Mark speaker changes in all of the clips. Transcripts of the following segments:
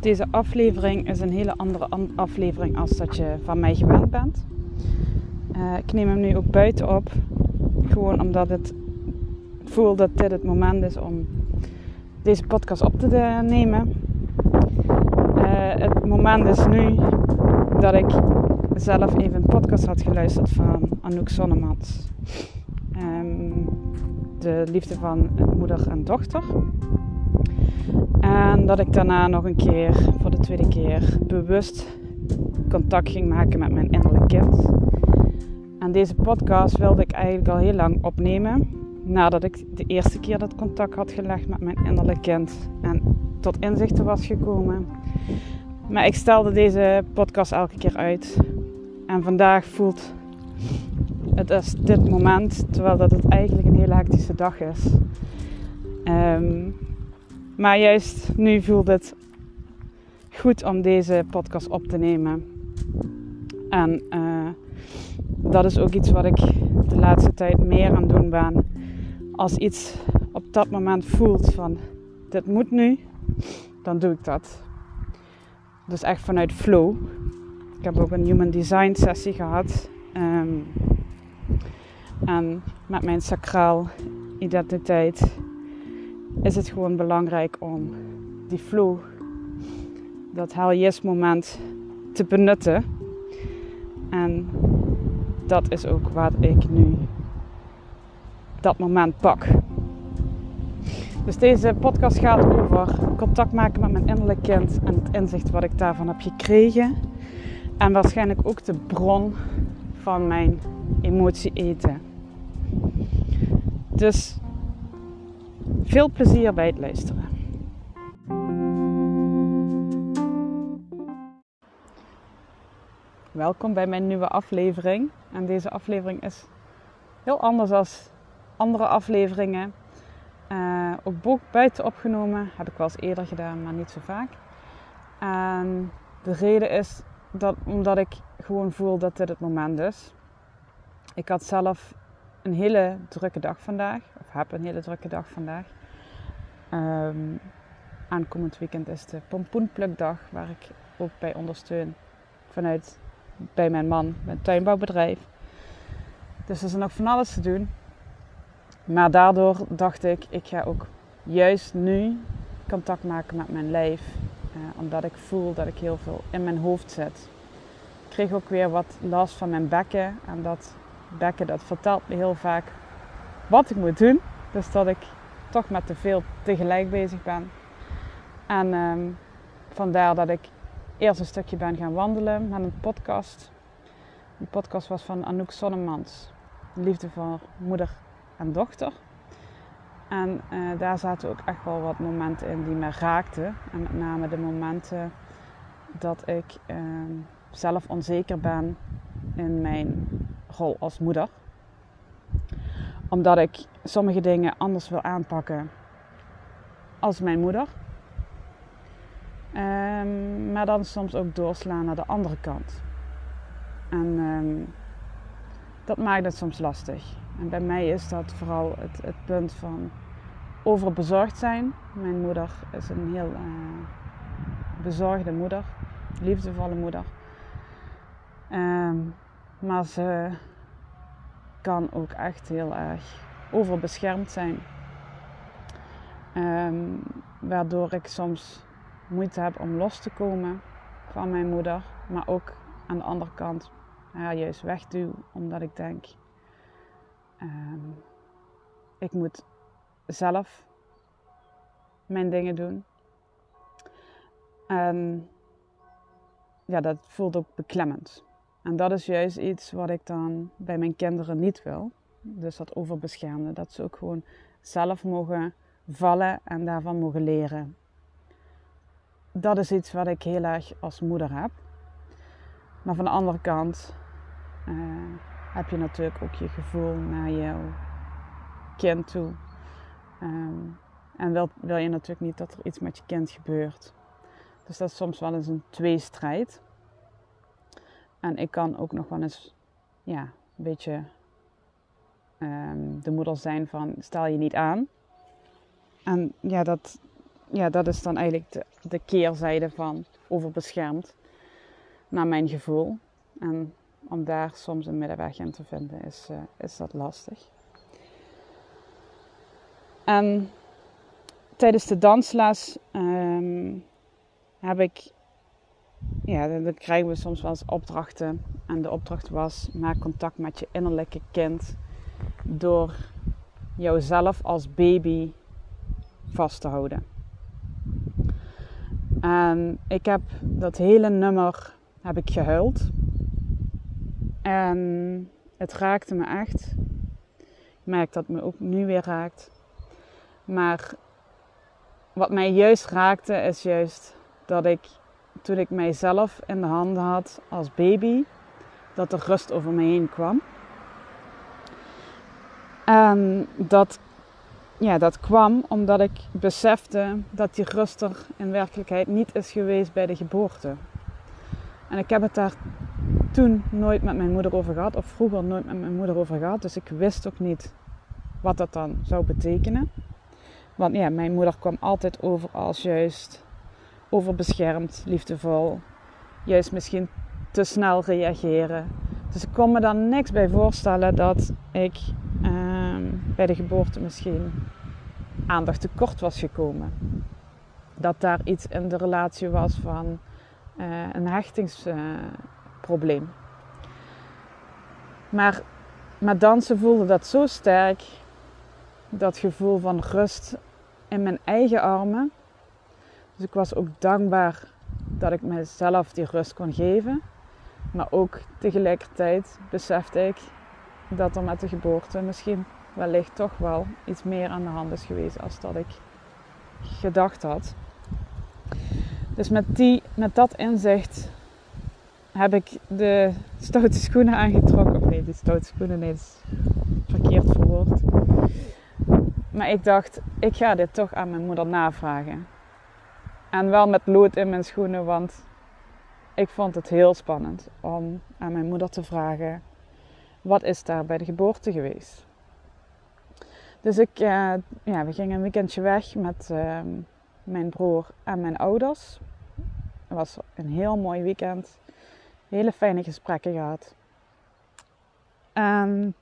Speaker 1: Deze aflevering is een hele andere aflevering als dat je van mij gewend bent. Uh, ik neem hem nu ook buiten op. Gewoon omdat het voel dat dit het moment is om deze podcast op te nemen. Uh, het moment is nu dat ik zelf even een podcast had geluisterd van Anouk Sonnemans. Um, de liefde van moeder en dochter. En dat ik daarna nog een keer, voor de tweede keer, bewust contact ging maken met mijn innerlijk kind. En deze podcast wilde ik eigenlijk al heel lang opnemen. Nadat ik de eerste keer dat contact had gelegd met mijn innerlijk kind en tot inzichten was gekomen. Maar ik stelde deze podcast elke keer uit. En vandaag voelt het als dit moment, terwijl dat het eigenlijk een hele hectische dag is. Um, maar juist nu voelt het goed om deze podcast op te nemen. En uh, dat is ook iets wat ik de laatste tijd meer aan doen ben. Als iets op dat moment voelt van dit moet nu, dan doe ik dat. Dus echt vanuit flow. Ik heb ook een human design sessie gehad. Um, en met mijn sacraal identiteit is het gewoon belangrijk om die flow, dat hell yes moment te benutten. En dat is ook wat ik nu dat moment pak. Dus deze podcast gaat over contact maken met mijn innerlijk kind en het inzicht wat ik daarvan heb gekregen. En waarschijnlijk ook de bron van mijn emotie eten. Dus veel plezier bij het luisteren. Welkom bij mijn nieuwe aflevering. En deze aflevering is heel anders dan andere afleveringen. Uh, ook buiten opgenomen. Heb ik wel eens eerder gedaan, maar niet zo vaak. En de reden is dat omdat ik gewoon voel dat dit het moment is. Ik had zelf een hele drukke dag vandaag. Of heb een hele drukke dag vandaag. Um, aankomend weekend is de pompoenplukdag, waar ik ook bij ondersteun vanuit bij mijn man, mijn tuinbouwbedrijf. Dus er is nog van alles te doen. Maar daardoor dacht ik, ik ga ook juist nu contact maken met mijn lijf. Uh, omdat ik voel dat ik heel veel in mijn hoofd zit. Ik kreeg ook weer wat last van mijn bekken. En dat bekken dat vertelt me heel vaak wat ik moet doen. Dus dat ik toch met te veel tegelijk bezig ben. En um, vandaar dat ik eerst een stukje ben gaan wandelen met een podcast. Die podcast was van Anouk Sonnemans. Liefde voor moeder en dochter. En uh, daar zaten ook echt wel wat momenten in die me raakten. En met name de momenten dat ik uh, zelf onzeker ben in mijn rol als moeder omdat ik sommige dingen anders wil aanpakken als mijn moeder. Um, maar dan soms ook doorslaan naar de andere kant. En um, dat maakt het soms lastig. En bij mij is dat vooral het, het punt van overbezorgd zijn. Mijn moeder is een heel uh, bezorgde moeder, liefdevolle moeder. Um, maar ze kan ook echt heel erg overbeschermd zijn. Um, waardoor ik soms moeite heb om los te komen van mijn moeder. Maar ook aan de andere kant haar juist wegduw. Omdat ik denk, um, ik moet zelf mijn dingen doen. En ja, dat voelt ook beklemmend. En dat is juist iets wat ik dan bij mijn kinderen niet wil. Dus dat overbeschermde. Dat ze ook gewoon zelf mogen vallen en daarvan mogen leren. Dat is iets wat ik heel erg als moeder heb. Maar van de andere kant uh, heb je natuurlijk ook je gevoel naar jouw kind toe. Um, en wil, wil je natuurlijk niet dat er iets met je kind gebeurt. Dus dat is soms wel eens een tweestrijd. En ik kan ook nog wel eens ja, een beetje um, de moeder zijn van stel je niet aan. En ja, dat ja, dat is dan eigenlijk de, de keerzijde van overbeschermd, naar mijn gevoel. En om daar soms een middenweg in te vinden is, uh, is dat lastig. En tijdens de dansles um, heb ik, ja, dan krijgen we soms wel eens opdrachten. En de opdracht was: maak contact met je innerlijke kind door jouzelf als baby vast te houden. En ik heb dat hele nummer heb ik gehuild. En het raakte me echt. Ik merk dat het me ook nu weer raakt. Maar wat mij juist raakte is juist dat ik toen ik mijzelf in de handen had als baby, dat er rust over me heen kwam. En dat, ja, dat kwam omdat ik besefte dat die rust er in werkelijkheid niet is geweest bij de geboorte. En ik heb het daar toen nooit met mijn moeder over gehad, of vroeger nooit met mijn moeder over gehad. Dus ik wist ook niet wat dat dan zou betekenen. Want ja, mijn moeder kwam altijd over als juist overbeschermd, liefdevol. Juist misschien te snel reageren. Dus ik kon me dan niks bij voorstellen dat ik ehm, bij de geboorte misschien aandacht tekort was gekomen. Dat daar iets in de relatie was van uh, een hechtingsprobleem. maar met dansen voelde dat zo sterk, dat gevoel van rust in mijn eigen armen. Dus ik was ook dankbaar dat ik mezelf die rust kon geven. Maar ook tegelijkertijd besefte ik dat er met de geboorte misschien wellicht toch wel iets meer aan de hand is geweest als dat ik gedacht had. Dus met, die, met dat inzicht heb ik de stoute schoenen aangetrokken. Of nee, die stoute schoenen, nee, is verkeerd verwoord. Maar ik dacht, ik ga dit toch aan mijn moeder navragen. En wel met lood in mijn schoenen, want ik vond het heel spannend om aan mijn moeder te vragen: wat is daar bij de geboorte geweest? Dus ik, uh, ja, we gingen een weekendje weg met uh, mijn broer en mijn ouders. Het was een heel mooi weekend. Hele fijne gesprekken gehad. En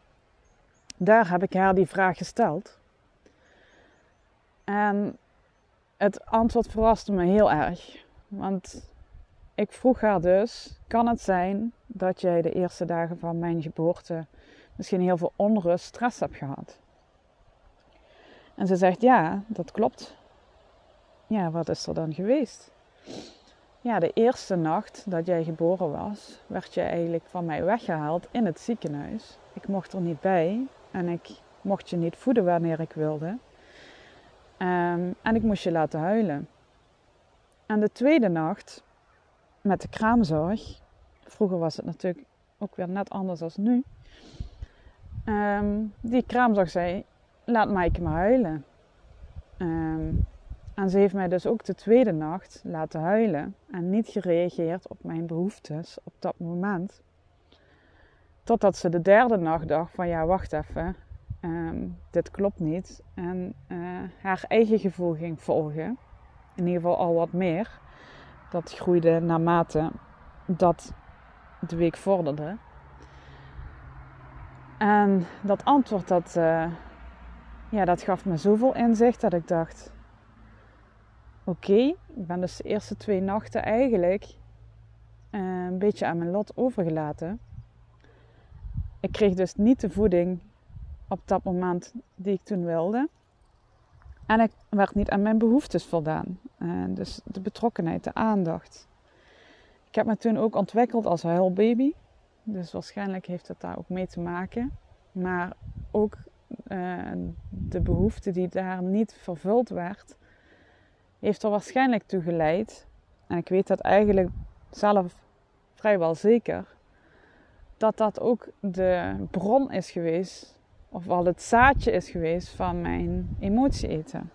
Speaker 1: daar heb ik haar die vraag gesteld. En het antwoord verraste me heel erg. Want ik vroeg haar dus: kan het zijn dat jij de eerste dagen van mijn geboorte misschien heel veel onrust, stress hebt gehad? En ze zegt: ja, dat klopt. Ja, wat is er dan geweest? Ja, de eerste nacht dat jij geboren was, werd je eigenlijk van mij weggehaald in het ziekenhuis. Ik mocht er niet bij en ik mocht je niet voeden wanneer ik wilde. Um, en ik moest je laten huilen. En de tweede nacht met de kraamzorg. Vroeger was het natuurlijk ook weer net anders dan nu. Um, die kraamzorg zei: Laat Maaike maar huilen. Um, en ze heeft mij dus ook de tweede nacht laten huilen en niet gereageerd op mijn behoeftes op dat moment. Totdat ze de derde nacht dacht van ja, wacht even, um, dit klopt niet. En uh, haar eigen gevoel ging volgen. In ieder geval al wat meer. Dat groeide naarmate dat de week vorderde. En dat antwoord, dat, uh, ja, dat gaf me zoveel inzicht dat ik dacht... Oké, ik ben dus de eerste twee nachten eigenlijk uh, een beetje aan mijn lot overgelaten. Ik kreeg dus niet de voeding op dat moment die ik toen wilde. En ik werd niet aan mijn behoeftes voldaan. Dus de betrokkenheid, de aandacht. Ik heb me toen ook ontwikkeld als huilbaby. Dus waarschijnlijk heeft het daar ook mee te maken. Maar ook uh, de behoefte die daar niet vervuld werd, heeft er waarschijnlijk toe geleid. En ik weet dat eigenlijk zelf vrijwel zeker. Dat dat ook de bron is geweest of wel het zaadje is geweest van mijn emotie eten.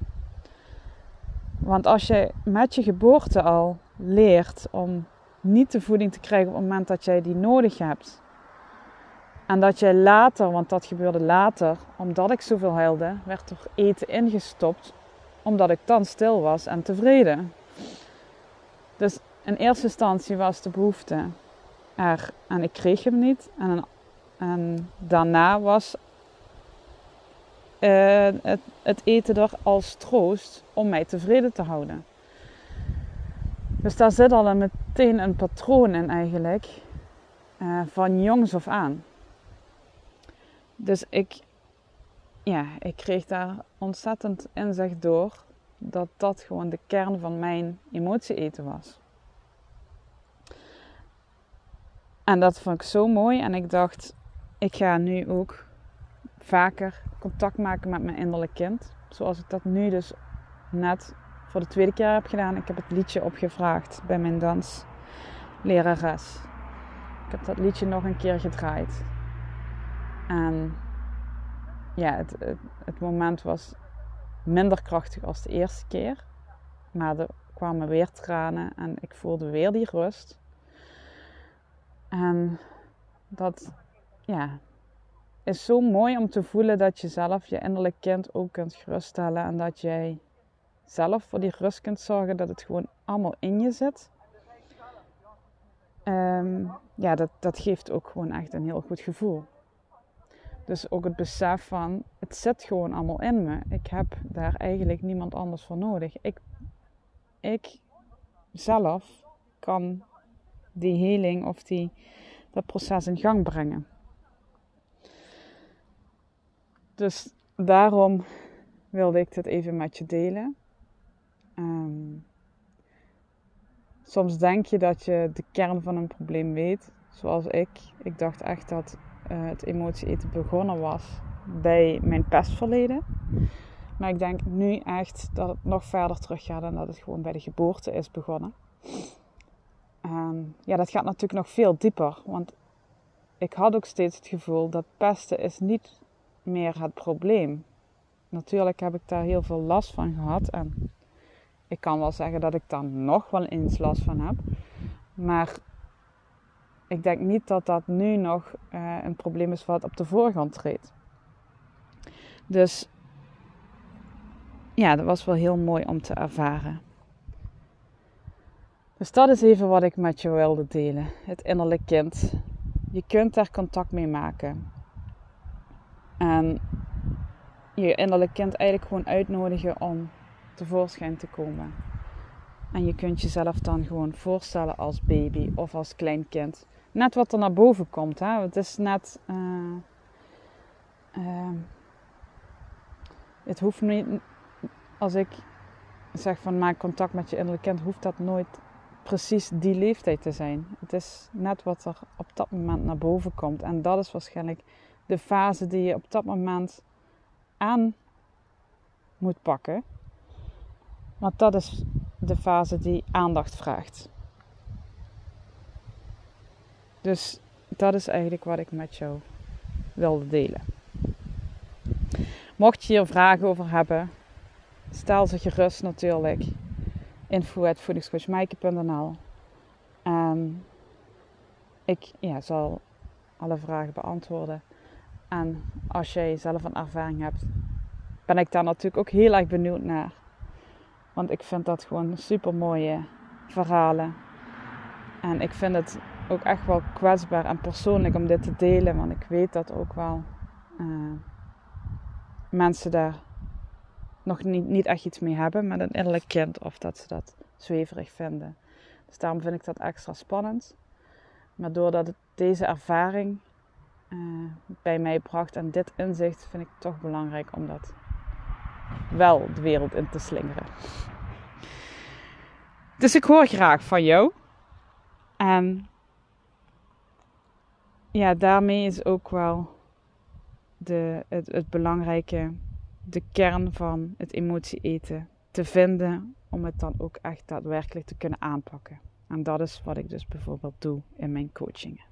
Speaker 1: Want als je met je geboorte al leert om niet de voeding te krijgen op het moment dat jij die nodig hebt. En dat jij later, want dat gebeurde later, omdat ik zoveel huilde, werd er eten ingestopt omdat ik dan stil was en tevreden. Dus in eerste instantie was de behoefte er en ik kreeg hem niet. En, en daarna was uh, het, het, eten er als troost om mij tevreden te houden. Dus daar zit al meteen een patroon in eigenlijk, uh, van jongs af aan. Dus ik, ja, ik kreeg daar ontzettend inzicht door dat dat gewoon de kern van mijn emotie eten was. En dat vond ik zo mooi en ik dacht, ik ga nu ook vaker contact maken met mijn innerlijk kind. Zoals ik dat nu dus net voor de tweede keer heb gedaan. Ik heb het liedje opgevraagd bij mijn danslerares. Ik heb dat liedje nog een keer gedraaid. En ja, het, het, het moment was minder krachtig als de eerste keer. Maar er kwamen weer tranen en ik voelde weer die rust. En dat, ja, is zo mooi om te voelen dat je zelf je innerlijk kind ook kunt geruststellen. En dat jij zelf voor die rust kunt zorgen, dat het gewoon allemaal in je zit. Um, ja, dat, dat geeft ook gewoon echt een heel goed gevoel. Dus ook het besef van, het zit gewoon allemaal in me. Ik heb daar eigenlijk niemand anders voor nodig. Ik, ik zelf kan die heling of die, dat proces in gang brengen. Dus daarom wilde ik dit even met je delen. Um, soms denk je dat je de kern van een probleem weet, zoals ik. Ik dacht echt dat uh, het emotie eten begonnen was bij mijn pestverleden. Maar ik denk nu echt dat het nog verder terug gaat en dat het gewoon bij de geboorte is begonnen. Um, ja, dat gaat natuurlijk nog veel dieper. Want ik had ook steeds het gevoel dat pesten is niet meer het probleem. Natuurlijk heb ik daar heel veel last van gehad. En ik kan wel zeggen dat ik daar nog wel eens last van heb. Maar ik denk niet dat dat nu nog uh, een probleem is wat op de voorgrond treedt. Dus ja, dat was wel heel mooi om te ervaren. Dus dat is even wat ik met je wilde delen. Het innerlijk kind. Je kunt daar contact mee maken. En je innerlijk kind eigenlijk gewoon uitnodigen om tevoorschijn te komen. En je kunt jezelf dan gewoon voorstellen als baby of als klein kind. Net wat er naar boven komt. Hè? Het is net. Uh, uh, het hoeft niet. Als ik zeg van maak contact met je innerlijk kind, hoeft dat nooit precies die leeftijd te zijn. Het is net wat er op dat moment naar boven komt. En dat is waarschijnlijk de fase die je op dat moment aan moet pakken. Want dat is de fase die aandacht vraagt. Dus dat is eigenlijk wat ik met jou wilde delen. Mocht je hier vragen over hebben, stel ze gerust natuurlijk. info.voedingscoachmaaike.nl En ik ja, zal alle vragen beantwoorden. En als jij zelf een ervaring hebt, ben ik daar natuurlijk ook heel erg benieuwd naar. Want ik vind dat gewoon super mooie verhalen. En ik vind het ook echt wel kwetsbaar en persoonlijk om dit te delen. Want ik weet dat ook wel uh, mensen daar nog niet, niet echt iets mee hebben met een innerlijk kind. Of dat ze dat zweverig vinden. Dus daarom vind ik dat extra spannend. Maar doordat deze ervaring uh, bij mij bracht en dit inzicht, vind ik toch belangrijk om dat wel de wereld in te slingeren. Dus ik hoor graag van jou. En ja, daarmee is ook wel de, het, het belangrijke, de kern van het emotie eten te vinden om het dan ook echt daadwerkelijk te kunnen aanpakken. En dat is wat ik dus bijvoorbeeld doe in mijn coachingen.